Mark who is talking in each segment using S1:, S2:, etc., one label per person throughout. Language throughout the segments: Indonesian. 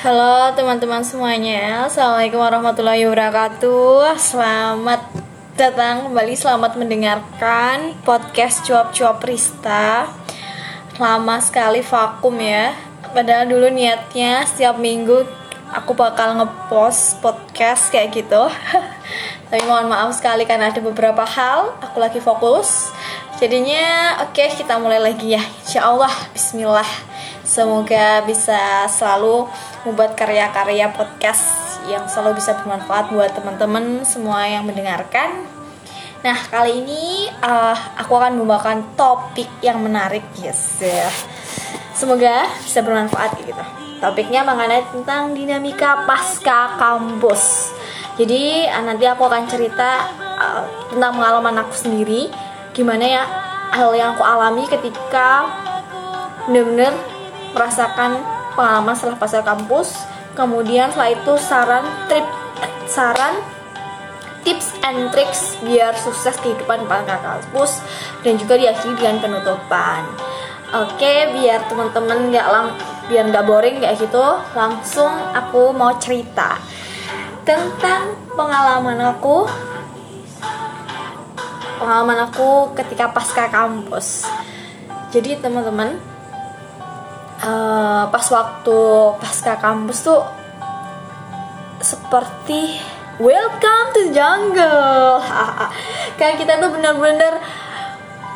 S1: Halo teman-teman semuanya. Assalamualaikum warahmatullahi wabarakatuh. Selamat datang kembali Selamat mendengarkan Podcast Cuap-Cuap Rista. Lama sekali vakum ya. Padahal dulu niatnya Setiap minggu aku bakal ngepost podcast kayak gitu. Tapi mohon maaf sekali karena ada beberapa hal Aku lagi fokus. Jadinya oke okay, kita mulai lagi ya. Insya Allah Bismillah. Semoga bisa selalu membuat karya-karya podcast yang selalu bisa bermanfaat buat teman-teman semua yang mendengarkan. Nah, kali ini uh, aku akan membawakan topik yang menarik, yes. Semoga bisa bermanfaat gitu. Topiknya mengenai tentang dinamika pasca kampus. Jadi uh, nanti aku akan cerita uh, tentang pengalaman aku sendiri, gimana ya hal yang aku alami ketika benar-benar merasakan pengalaman setelah pasca kampus. Kemudian setelah itu saran trip saran tips and tricks biar sukses kehidupan pasca kampus dan juga diakhiri dengan penutupan. Oke biar teman-teman nggak lang biar nggak boring kayak gitu langsung aku mau cerita tentang pengalaman aku. Pengalaman aku ketika pasca kampus. Jadi teman-teman uh, pas waktu pasca kampus tuh seperti welcome to jungle. Kayak kita tuh bener-bener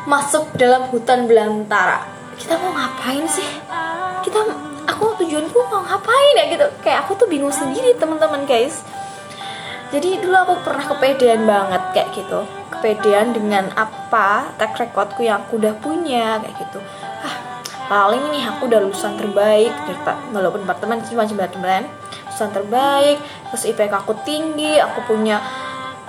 S1: masuk dalam hutan belantara. Kita mau ngapain sih? Kita aku tujuanku mau ngapain ya gitu. Kayak aku tuh bingung sendiri teman-teman guys. Jadi dulu aku pernah kepedean banget kayak gitu. Kepedean dengan apa track recordku yang aku udah punya kayak gitu paling nih aku udah lulusan terbaik walaupun departemen cuma departemen lulusan terbaik terus IPK aku tinggi aku punya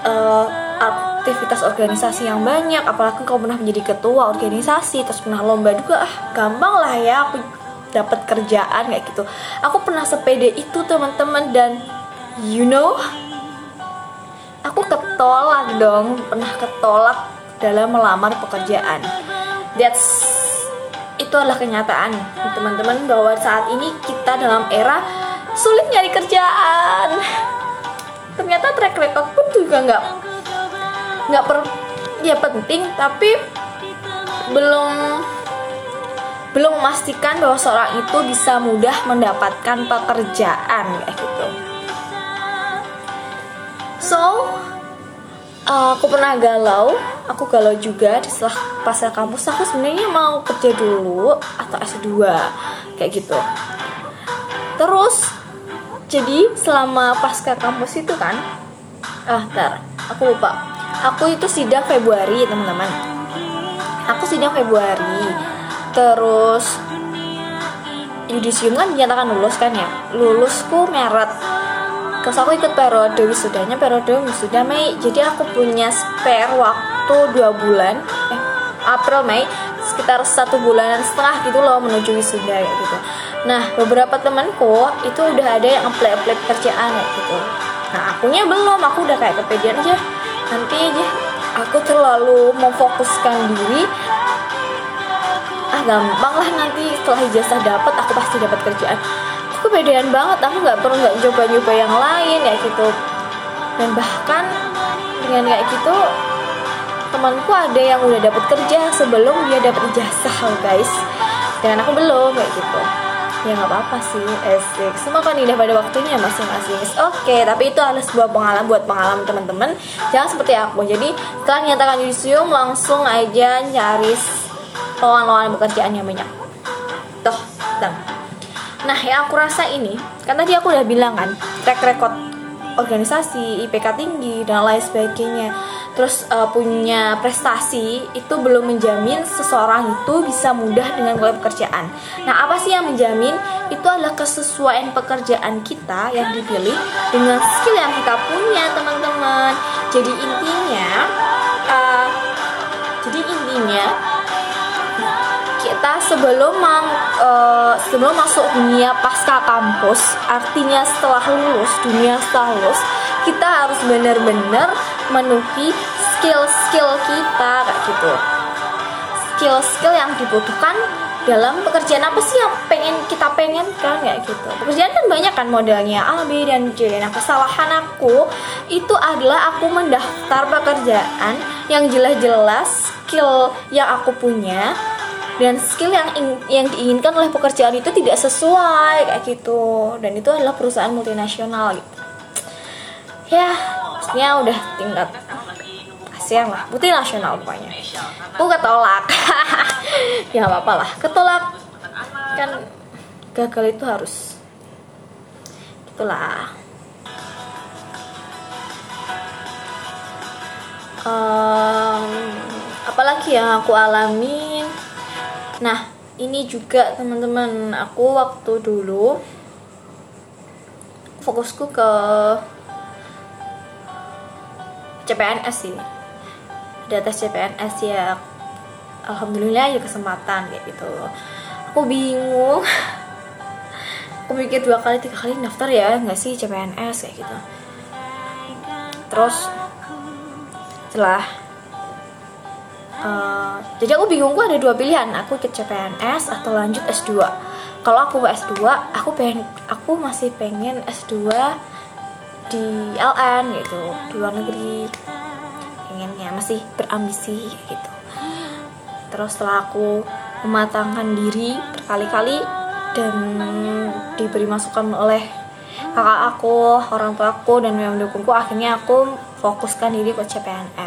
S1: uh, aktivitas organisasi yang banyak apalagi kau pernah menjadi ketua organisasi terus pernah lomba juga ah gampang lah ya aku dapat kerjaan kayak gitu. Aku pernah sepede itu teman-teman dan you know aku ketolak dong pernah ketolak dalam melamar pekerjaan. That's itu adalah kenyataan teman-teman bahwa saat ini kita dalam era sulit nyari kerjaan. Ternyata track record pun juga nggak nggak per ya penting tapi belum belum memastikan bahwa seorang itu bisa mudah mendapatkan pekerjaan kayak gitu. So uh, aku pernah galau aku galau juga di setelah pasca kampus. Aku sebenarnya mau kerja dulu atau S2 kayak gitu. Terus jadi selama pasca kampus itu kan ah ntar aku lupa. Aku itu sidang Februari teman-teman. Aku sidang Februari. Terus yudisium kan dinyatakan lulus kan ya? Lulusku Maret terus aku ikut periode wisudanya periode wisuda Mei. Jadi aku punya spare waktu dua bulan. Eh April Mei. Sekitar satu bulanan setengah gitu loh menuju wisuda kayak gitu. Nah beberapa temanku itu udah ada yang apply apply pekerjaan kayak gitu. Nah akunya belum. Aku udah kayak kepedean aja. Nanti aja. Aku terlalu memfokuskan diri. Ah gampang lah nanti setelah ijazah dapat aku pasti dapat kerjaan kepedean banget aku nggak perlu nggak coba-coba yang lain ya gitu. Dan bahkan dengan kayak gitu temanku ada yang udah dapat kerja sebelum dia dapat ijazah guys. Dan aku belum kayak gitu. Ya nggak apa-apa sih esik semua kan indah pada waktunya masing-masing. Oke okay, tapi itu adalah sebuah pengalaman buat pengalaman teman-teman. Jangan seperti aku. Jadi setelah nyatakan yudisium langsung aja cari lowongan-lowongan pekerjaan yang banyak. Toh dan Nah, yang aku rasa ini, kan tadi aku udah bilang kan, track record organisasi, IPK tinggi dan lain sebagainya. Terus uh, punya prestasi itu belum menjamin seseorang itu bisa mudah dengan mulai pekerjaan. Nah, apa sih yang menjamin? Itu adalah kesesuaian pekerjaan kita yang dipilih dengan skill yang kita punya, teman-teman. Jadi intinya, uh, jadi intinya kita sebelum mang, uh, sebelum masuk dunia pasca kampus artinya setelah lulus dunia setelah lulus kita harus benar-benar menuhi skill-skill kita kayak gitu. Skill-skill yang dibutuhkan dalam pekerjaan apa sih yang pengen kita pengen kan kayak gitu. Pekerjaan kan banyak kan modelnya A B dan C. Nah kesalahan aku itu adalah aku mendaftar pekerjaan yang jelas-jelas skill yang aku punya dan skill yang in, yang diinginkan oleh pekerjaan itu tidak sesuai kayak gitu. Dan itu adalah perusahaan multinasional gitu. Ya maksudnya udah tingkat kasihan lah. Multinasional pokoknya. Aku ketolak. Ya apa apa lah. Ketolak. Kan gagal itu harus itulah um, apalagi yang aku alamin nah ini juga teman-teman aku waktu dulu fokusku ke CPNS sih ada tes CPNS ya. Alhamdulillah ya kesempatan kayak gitu. Aku bingung. Aku mikir dua kali tiga kali daftar ya nggak sih CPNS kayak gitu. Terus setelah uh, jadi aku bingung gue ada dua pilihan? Aku ikut CPNS atau lanjut S2 kalau aku ke S2 aku pengen aku masih pengen S2 di LN gitu di luar negeri. Pengennya masih berambisi gitu. Terus setelah aku mematangkan diri berkali-kali dan diberi masukan oleh kakak aku, orang tua aku dan yang mendukungku akhirnya aku fokuskan diri ke CPNS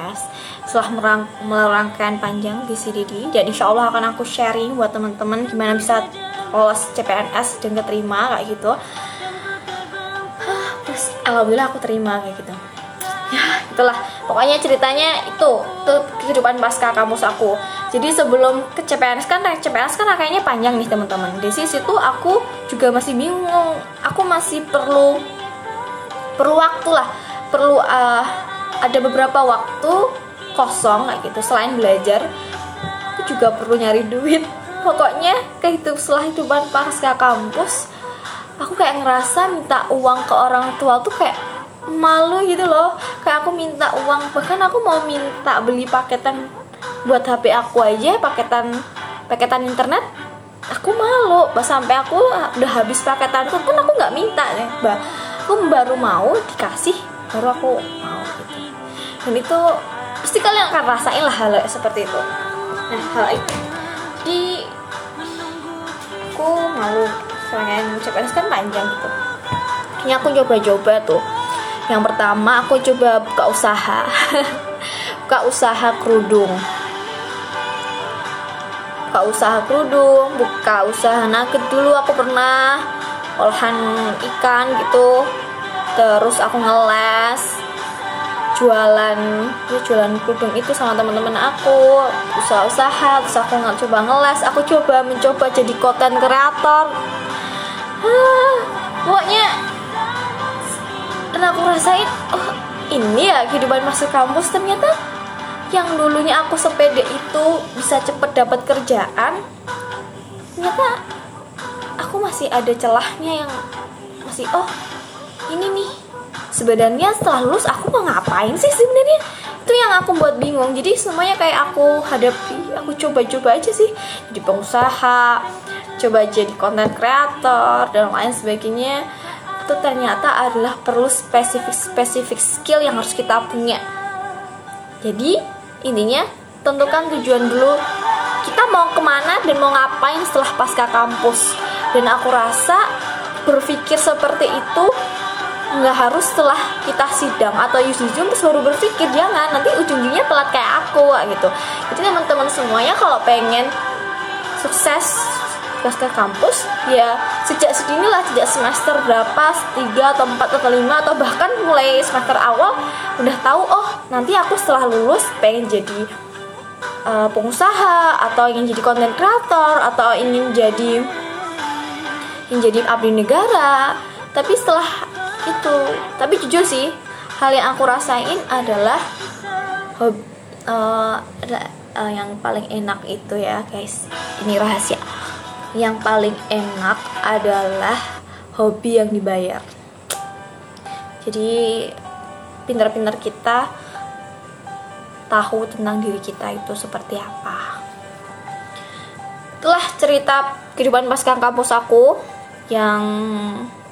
S1: setelah merang merangkaian panjang di CDD dan insya Allah akan aku sharing buat teman-teman gimana bisa lolos CPNS dan keterima kayak gitu. Terus alhamdulillah aku terima kayak gitu. Ya itulah. Pokoknya ceritanya itu itu kehidupan pasca kampus aku. Jadi sebelum ke CPNS kan CPNS kan kayaknya panjang nih teman-teman. Di sisi itu aku juga masih bingung. Aku masih perlu perlu waktu lah. Perlu uh, ada beberapa waktu kosong kayak gitu. Selain belajar aku juga perlu nyari duit. Pokoknya kehidupan setelah hidupan pasca kampus aku kayak ngerasa minta uang ke orang tua tuh kayak malu gitu loh. Kayak aku minta uang bahkan aku mau minta beli paketan buat HP aku aja paketan paketan internet aku malu. Bah sampai aku udah habis paketan pun aku nggak minta deh. Bah aku baru mau dikasih baru aku mau gitu dan itu pasti kalian akan rasain lah hal seperti itu. Nah hal itu. Di aku malu soalnya CPNS kan panjang gitu. Ini aku coba-coba tuh. Yang pertama aku coba buka usaha. Buka usaha kerudung. Buka usaha kerudung buka usaha nugget dulu. Aku pernah olahan ikan gitu. Terus aku ngeles jualan jualan kerudung itu sama teman-teman aku. Usaha-usaha terus aku nggak coba ngeles. Aku coba mencoba jadi konten kreator. Ah, pokoknya dan aku rasain oh ini ya kehidupan masuk kampus. Ternyata yang dulunya aku sepede itu bisa cepet dapat kerjaan ternyata aku masih ada celahnya yang masih oh ini nih sebenarnya setelah lulus aku mau ngapain sih sebenarnya? Itu yang aku buat bingung. Jadi semuanya kayak aku hadapi aku coba-coba aja sih. Jadi pengusaha coba jadi konten kreator dan lain sebagainya. Itu ternyata adalah perlu spesifik spesifik skill yang harus kita punya. Jadi intinya tentukan tujuan dulu. Kita mau ke mana dan mau ngapain setelah pasca kampus. Dan aku rasa berpikir seperti itu nggak harus setelah kita sidang atau yusujum terus baru berpikir jangan nanti ujung-ujungnya telat kayak aku gitu. Jadi teman-teman semuanya kalau pengen sukses pasca kampus ya sejak sedini lah sejak semester berapa tiga atau empat atau lima atau bahkan mulai semester awal udah tahu oh nanti aku setelah lulus pengen jadi uh, pengusaha atau ingin jadi konten kreator atau ingin jadi ingin jadi abdi negara. Tapi setelah itu. Tapi jujur sih hal yang aku rasain adalah hob, uh, uh, yang paling enak itu ya guys. Ini rahasia. Yang paling enak adalah hobi yang dibayar. Jadi pintar-pintar kita tahu tentang diri kita itu seperti apa. Itulah cerita kehidupan pasca kampus aku yang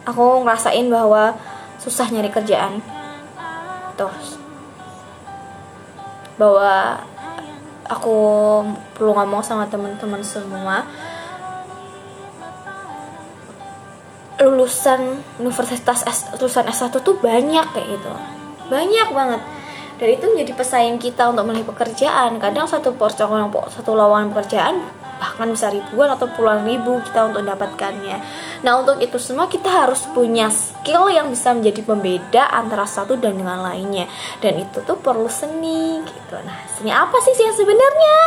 S1: aku ngerasain bahwa susah nyari kerjaan. Terus bahwa aku perlu ngomong sama teman-teman semua. Lulusan universitas S, lulusan S1 tuh banyak kayak gitu. Banyak banget. Dan itu menjadi pesaing kita untuk melihat pekerjaan. Kadang satu porcong satu lowongan pekerjaan bahkan bisa ribuan atau puluhan ribu kita untuk mendapatkannya nah untuk itu semua kita harus punya skill yang bisa menjadi pembeda antara satu dan dengan lainnya. Dan itu tuh perlu seni gitu. Nah seni apa sih yang sebenarnya?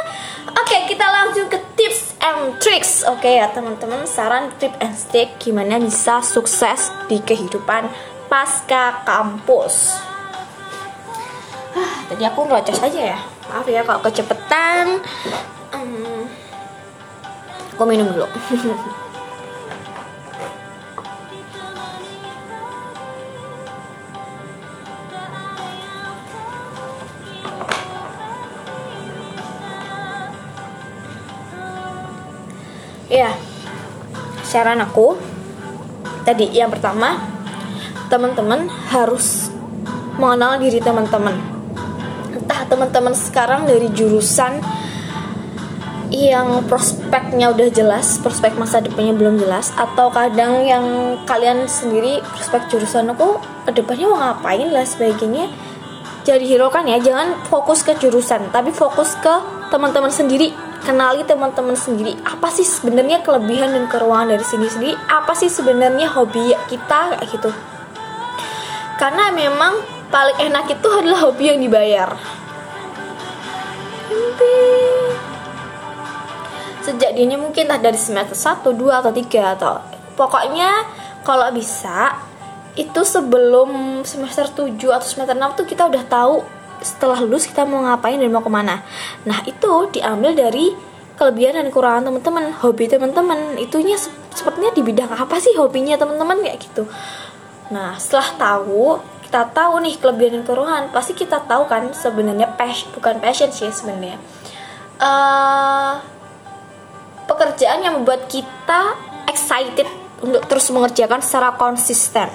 S1: Oke kita langsung ke tips and tricks. Oke ya teman-teman saran tip and stick gimana bisa sukses di kehidupan pasca kampus. Ah, tadi aku ngelocos aja ya. Maaf ya kalau kecepetan um, aku minum dulu ya saran aku tadi yang pertama teman-teman harus mengenal diri teman-teman entah teman-teman sekarang dari jurusan yang prospeknya udah jelas, prospek masa depannya belum jelas, atau kadang yang kalian sendiri prospek jurusan aku ke depannya mau ngapain lah sebagainya. Jadi hero kan ya, jangan fokus ke jurusan, tapi fokus ke teman-teman sendiri. Kenali teman-teman sendiri. Apa sih sebenarnya kelebihan dan kekurangan dari sini sendiri? Apa sih sebenarnya hobi kita kayak gitu? Karena memang paling enak itu adalah hobi yang dibayar. sejak dini mungkin entah dari semester 1, 2 atau 3 atau pokoknya kalau bisa itu sebelum semester 7 atau semester 6 tuh kita udah tahu setelah lulus kita mau ngapain dan mau ke mana. Nah itu diambil dari kelebihan dan kekurangan teman-teman hobi teman-teman. Itunya sepertinya di bidang apa sih hobinya teman-teman? Kayak gitu. Nah setelah tahu kita tahu nih kelebihan dan kekurangan. Pasti kita tahu kan sebenarnya passion bukan passion sih sebenarnya. Uh, pekerjaan yang membuat kita excited untuk terus mengerjakan secara konsisten.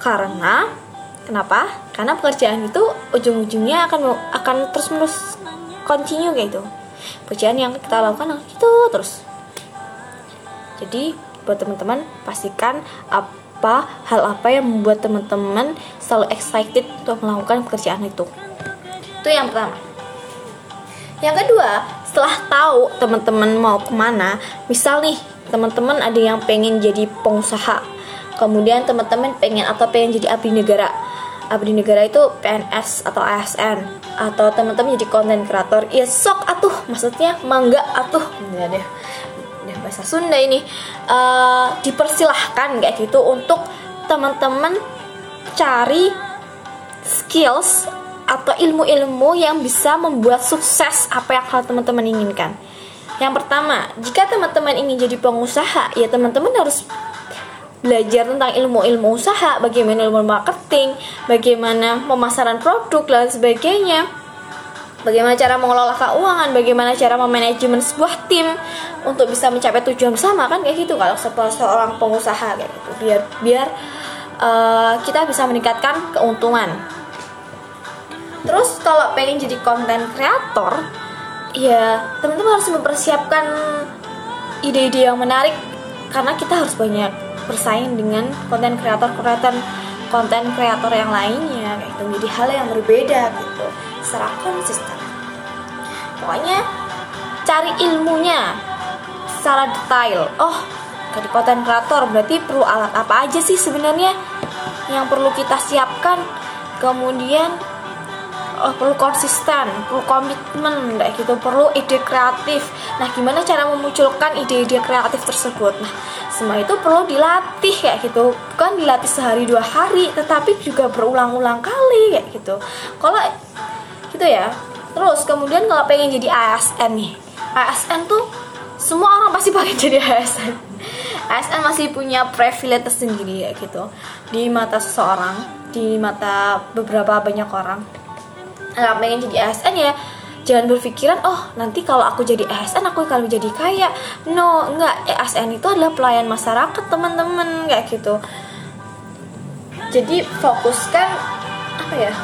S1: Karena kenapa? Karena pekerjaan itu ujung-ujungnya akan akan terus menerus continue kayak itu. Pekerjaan yang kita lakukan itu terus. Jadi buat teman-teman pastikan apa hal apa yang membuat teman-teman selalu excited untuk melakukan pekerjaan itu. Itu yang pertama. Yang kedua, setelah tahu teman-teman mau ke mana misal nih teman-teman ada yang pengen jadi pengusaha kemudian teman-teman pengen atau pengen jadi abdi negara abdi negara itu PNS atau ASN atau teman-teman jadi konten kreator ya sok atuh. Maksudnya mangga atuh. Ya deh. Udah bahasa Sunda ini. Uh, dipersilahkan kayak gitu untuk teman-teman cari skills atau ilmu-ilmu yang bisa membuat sukses apa yang kalian teman-teman inginkan. Yang pertama, jika teman-teman ingin jadi pengusaha, ya teman-teman harus belajar tentang ilmu-ilmu usaha, bagaimana ilmu marketing, bagaimana pemasaran produk dan sebagainya. Bagaimana cara mengelola keuangan, bagaimana cara memanajemen sebuah tim untuk bisa mencapai tujuan bersama kan kayak gitu kalau seorang pengusaha kayak gitu. Biar biar uh, kita bisa meningkatkan keuntungan terus kalau pengen jadi konten kreator ya teman-teman harus mempersiapkan ide-ide yang menarik karena kita harus banyak bersaing dengan konten kreator kreator konten kreator yang lainnya kayak itu menjadi hal yang berbeda gitu. Secara konsisten. Pokoknya cari ilmunya secara detail. Oh jadi konten kreator berarti perlu alat apa aja sih sebenarnya yang perlu kita siapkan? Kemudian oh, perlu konsisten, perlu komitmen, kayak gitu, perlu ide kreatif. Nah, gimana cara memunculkan ide-ide kreatif tersebut? Nah, semua itu perlu dilatih kayak gitu, bukan dilatih sehari dua hari, tetapi juga berulang-ulang kali kayak gitu. Kalau gitu ya. Terus kemudian kalau pengen jadi ASN nih, ASN tuh semua orang pasti pengen jadi ASN. ASN masih punya privilege tersendiri ya gitu di mata seseorang, di mata beberapa banyak orang nggak pengen jadi ASN ya. Jangan berpikiran oh nanti kalau aku jadi ASN aku akan jadi kaya. No enggak ASN itu adalah pelayan masyarakat teman-teman kayak gitu. Jadi fokuskan apa ya?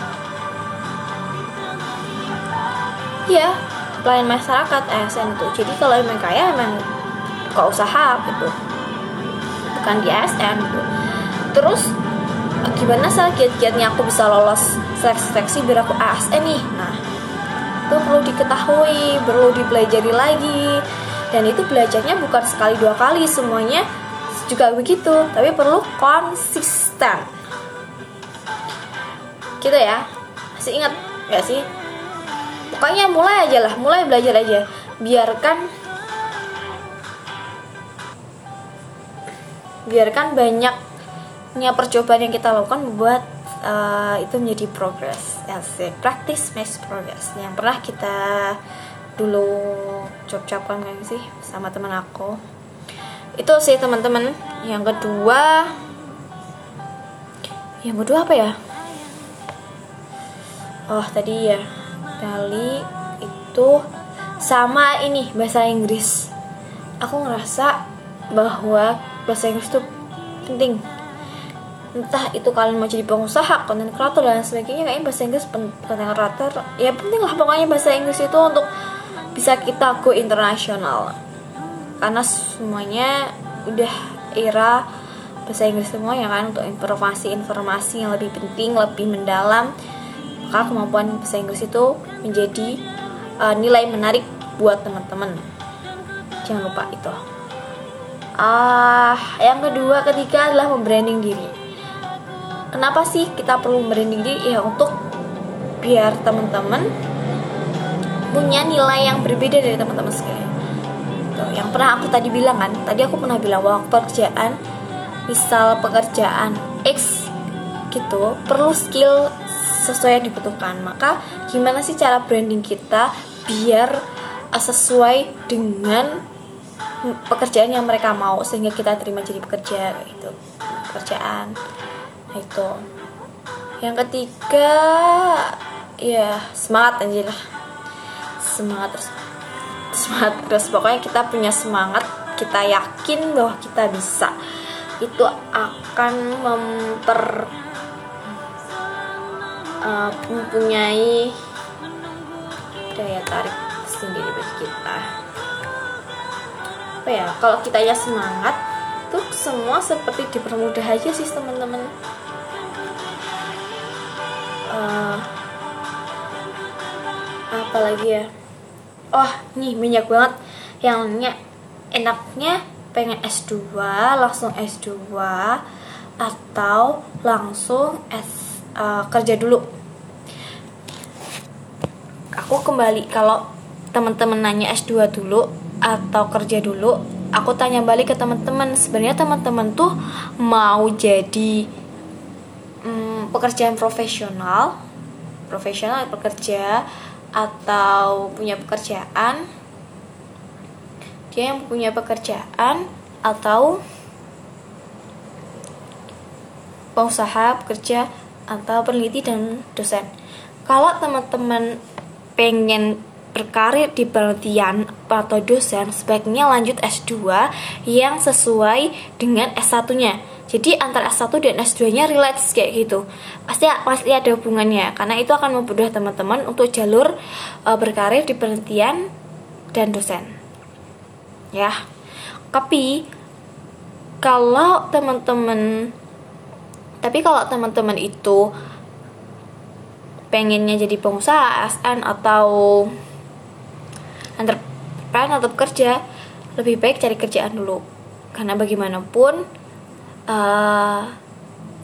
S1: Ya pelayan masyarakat ASN itu. Jadi kalau emang kaya emang buka usaha gitu. Bukan di ASN gitu. Terus gimana sih kiat-kiatnya aku bisa lolos seleksi-seleksi biar aku ASN nih? Nah itu perlu diketahui perlu dipelajari lagi. Dan itu belajarnya bukan sekali dua kali semuanya juga begitu tapi perlu konsisten. Gitu ya. Masih ingat gak sih? Pokoknya mulai aja lah mulai belajar aja. Biarkan biarkan banyaknya percobaan yang kita lakukan membuat uh, itu menjadi progress asik practice makes progress. Yang pernah kita dulu ucapkan kan sih sama teman aku? Itu sih teman-teman. Yang kedua yang kedua apa ya? Oh tadi ya. Kali itu sama ini bahasa Inggris. Aku ngerasa bahwa bahasa Inggris itu penting entah itu kalian mau jadi pengusaha, konten kreator dan sebagainya kayaknya bahasa Inggris konten kreator ya penting lah pokoknya bahasa Inggris itu untuk bisa kita go internasional. Karena semuanya udah era bahasa Inggris semua ya kan untuk informasi-informasi yang lebih penting lebih mendalam maka kemampuan bahasa Inggris itu menjadi uh, nilai menarik buat teman-teman. Jangan lupa itu. Ah uh, yang kedua ketiga adalah membranding diri kenapa sih kita perlu merinding diri? Ya untuk biar teman-teman punya nilai yang berbeda dari teman-teman sekalian. Tuh, yang pernah aku tadi bilang kan tadi aku pernah bilang bahwa pekerjaan misal pekerjaan X gitu perlu skill sesuai yang dibutuhkan. Maka gimana sih cara branding kita biar sesuai dengan pekerjaan yang mereka mau sehingga kita terima jadi pekerja gitu. Pekerjaan itu. Yang ketiga ya semangat aja lah. Semangat terus. Semangat terus. Pokoknya kita punya semangat kita yakin bahwa kita bisa. Itu akan memper uh, mempunyai daya tarik sendiri bagi kita. Apa ya kalau kita ya semangat semua seperti dipermudah aja sih teman-teman. Uh, apa lagi ya? Oh nih banyak banget. Yang enaknya pengen S2 langsung S2 atau langsung S uh, kerja dulu. Aku kembali kalau teman-teman nanya S2 dulu atau kerja dulu aku tanya balik ke teman-teman sebenarnya teman-teman tuh mau jadi hmm, pekerjaan profesional profesional pekerja atau punya pekerjaan. Dia yang punya pekerjaan atau pengusaha pekerja atau peneliti dan dosen. Kalau teman-teman pengen berkarir di penelitian atau dosen sebaiknya lanjut S2 yang sesuai dengan S1-nya jadi antara S1 dan S2-nya relates kayak gitu. Pasti pasti ada hubungannya karena itu akan mempermudah teman-teman untuk jalur uh, berkarir di penelitian dan dosen. Ya. Tapi kalau teman-teman tapi kalau teman-teman itu pengennya jadi pengusaha ASN atau entrepreneur atau kerja lebih baik cari kerjaan dulu karena bagaimanapun uh,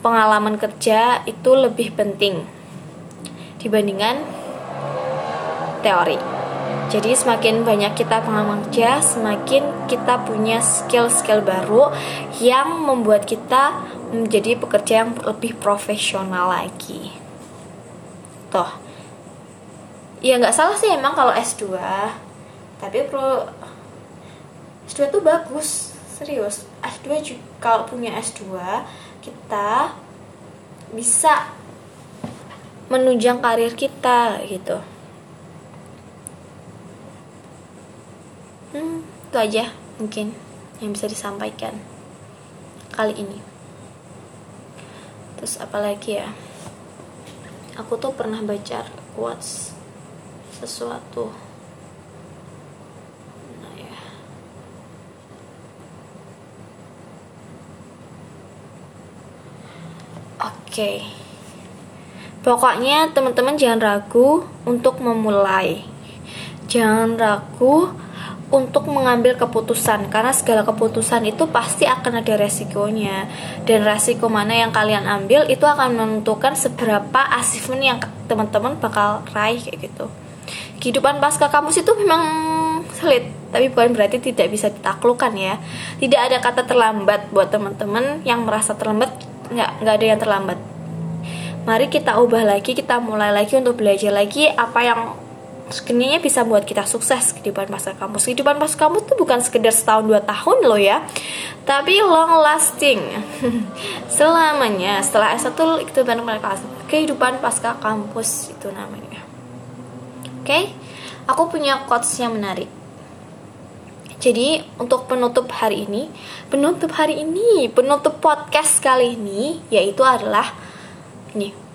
S1: pengalaman kerja itu lebih penting dibandingkan teori. Jadi semakin banyak kita pengalaman kerja, semakin kita punya skill-skill baru yang membuat kita menjadi pekerja yang lebih profesional lagi. Toh, ya nggak salah sih emang kalau S2, tapi pro S2 tuh bagus serius. S2 juga kalau punya S2 kita bisa menunjang karir kita gitu. Hmm, itu aja mungkin yang bisa disampaikan kali ini. Terus apalagi ya? Aku tuh pernah baca quotes sesuatu. Oke. Pokoknya teman-teman jangan ragu untuk memulai. Jangan ragu untuk mengambil keputusan karena segala keputusan itu pasti akan ada resikonya. Dan resiko mana yang kalian ambil itu akan menentukan seberapa achievement yang teman-teman bakal raih kayak gitu. Kehidupan pasca kampus itu memang sulit tapi bukan berarti tidak bisa ditaklukkan ya. Tidak ada kata terlambat buat teman-teman yang merasa terlambat nggak nggak ada yang terlambat. Mari kita ubah lagi kita mulai lagi untuk belajar lagi apa yang sebenarnya bisa buat kita sukses kehidupan pasca kampus kehidupan pasca kampus itu bukan sekedar setahun dua tahun loh ya tapi long lasting. Selamanya setelah S1 itu kehidupan pasca kampus itu namanya. Oke? Okay? aku punya quotes yang menarik jadi untuk penutup hari ini, penutup hari ini, penutup podcast kali ini yaitu adalah ini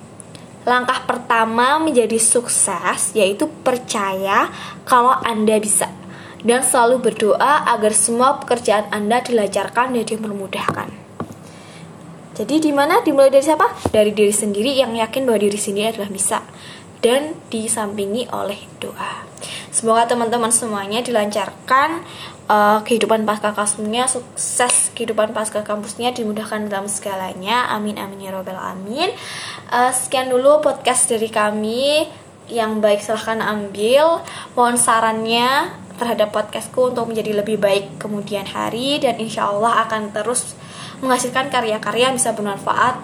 S1: Langkah pertama menjadi sukses yaitu percaya kalau Anda bisa dan selalu berdoa agar semua pekerjaan Anda dilancarkan dan dipermudahkan. Jadi di mana dimulai dari siapa? Dari diri sendiri yang yakin bahwa diri sendiri adalah bisa dan disampingi oleh doa. Semoga teman-teman semuanya dilancarkan uh, kehidupan pasca kampusnya sukses kehidupan pasca kampusnya dimudahkan dalam segalanya. Amin amin ya robbal amin uh, sekian dulu podcast dari kami. Yang baik silahkan ambil. Mohon sarannya terhadap podcastku untuk menjadi lebih baik kemudian hari. Dan insya Allah akan terus menghasilkan karya-karya yang bisa bermanfaat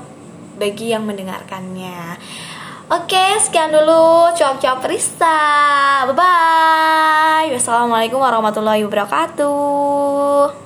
S1: bagi yang mendengarkannya. Oke, sekian dulu cuap-cuap Rista. Bye bye. Wassalamualaikum warahmatullahi wabarakatuh.